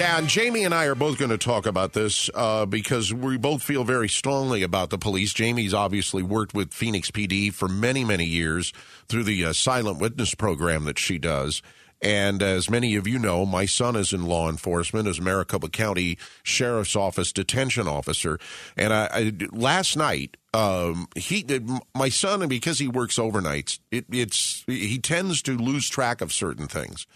Yeah, and Jamie and I are both going to talk about this uh, because we both feel very strongly about the police. Jamie's obviously worked with Phoenix PD for many, many years through the uh, silent witness program that she does. And as many of you know, my son is in law enforcement as Maricopa County Sheriff's Office detention officer. And I, I last night, um, he my son, and because he works overnights, it, it's he tends to lose track of certain things.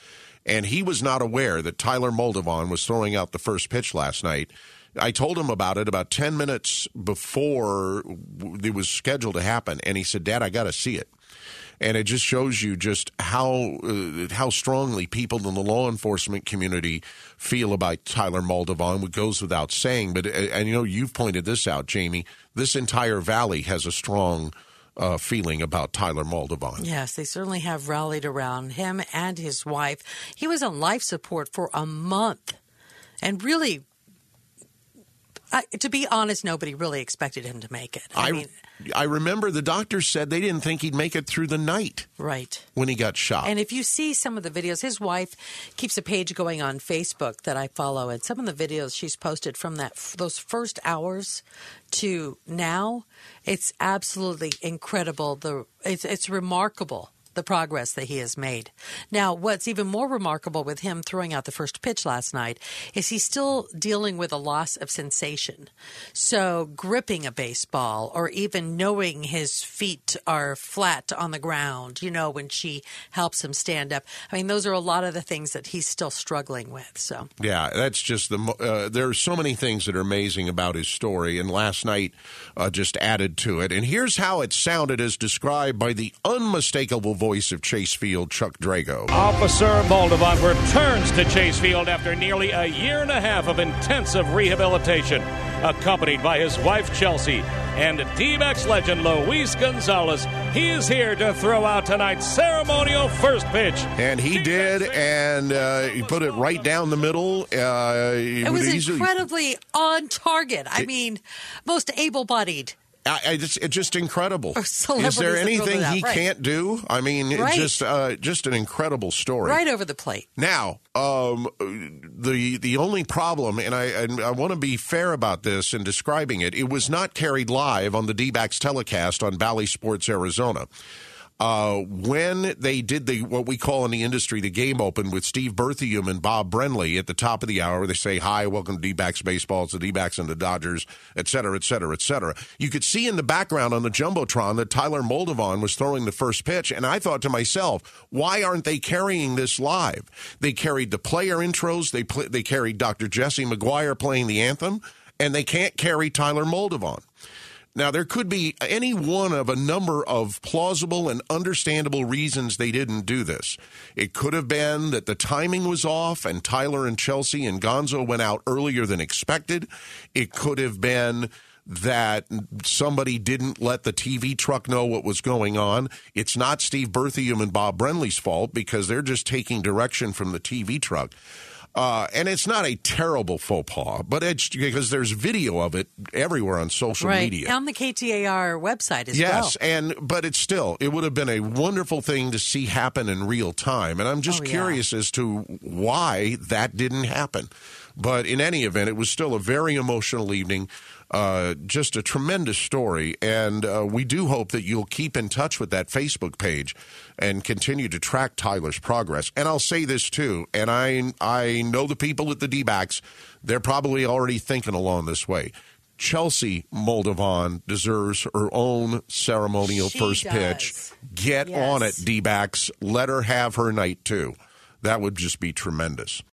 And he was not aware that Tyler Moldovan was throwing out the first pitch last night. I told him about it about 10 minutes before it was scheduled to happen. And he said, Dad, I got to see it and it just shows you just how uh, how strongly people in the law enforcement community feel about Tyler Moldovan. It goes without saying, but uh, and you know you've pointed this out, Jamie. This entire valley has a strong. Uh, feeling about Tyler Moldovan. Yes, they certainly have rallied around him and his wife. He was on life support for a month and really I, to be honest, nobody really expected him to make it. I, I, mean, I remember the doctors said they didn't think he'd make it through the night. Right. When he got shot. And if you see some of the videos, his wife keeps a page going on Facebook that I follow, and some of the videos she's posted from that those first hours to now, it's absolutely incredible. The it's it's remarkable the progress that he has made. Now, what's even more remarkable with him throwing out the first pitch last night is he's still dealing with a loss of sensation. So, gripping a baseball or even knowing his feet are flat on the ground, you know, when she helps him stand up. I mean, those are a lot of the things that he's still struggling with. So, yeah, that's just the, uh, are so many things that are amazing about his story. And last night uh, just added to it. And here's how it sounded as described by the unmistakable voice of Chase Field, Chuck Drago. Officer Moldovan returns to Chase Field after nearly a year and a half of intensive rehabilitation, accompanied by his wife Chelsea and D-backs legend Luis Gonzalez. He is here to throw out tonight's ceremonial first pitch. And he did, and uh, he put it right down the middle. Uh, it was easily... incredibly on target. I mean, most able-bodied I, I just, it's just incredible. Is there anything he right. can't do? I mean, right. just uh, just an incredible story. Right over the plate. Now, um, the the only problem, and I and I want to be fair about this in describing it, it was not carried live on the D-backs telecast on Bally Sports Arizona. Uh, when they did the what we call in the industry the game open with Steve Berthiaume and Bob Brenly at the top of the hour, they say hi, welcome to D-backs baseball, it's the D-backs and the Dodgers, et cetera, et cetera, et cetera. You could see in the background on the jumbotron that Tyler Moldovan was throwing the first pitch, and I thought to myself, why aren't they carrying this live? They carried the player intros, they pl- they carried Dr. Jesse McGuire playing the anthem, and they can't carry Tyler Moldovan. Now, there could be any one of a number of plausible and understandable reasons they didn't do this. It could have been that the timing was off and Tyler and Chelsea and Gonzo went out earlier than expected. It could have been that somebody didn't let the TV truck know what was going on. It's not Steve Berthiaume and Bob Brenly's fault because they're just taking direction from the TV truck. Uh, and it's not a terrible faux pas, but it's because there's video of it everywhere on social right. media. On the KTAR website as yes, well. Yes, and but it's still it would have been a wonderful thing to see happen in real time. And I'm just oh, curious yeah. as to why that didn't happen. But in any event, it was still a very emotional evening. Uh, just a tremendous story. And uh, we do hope that you'll keep in touch with that Facebook page and continue to track Tyler's progress. And I'll say this too, and I, I know the people at the D backs, they're probably already thinking along this way. Chelsea Moldovan deserves her own ceremonial she first does. pitch. Get yes. on it, D backs. Let her have her night too. That would just be tremendous.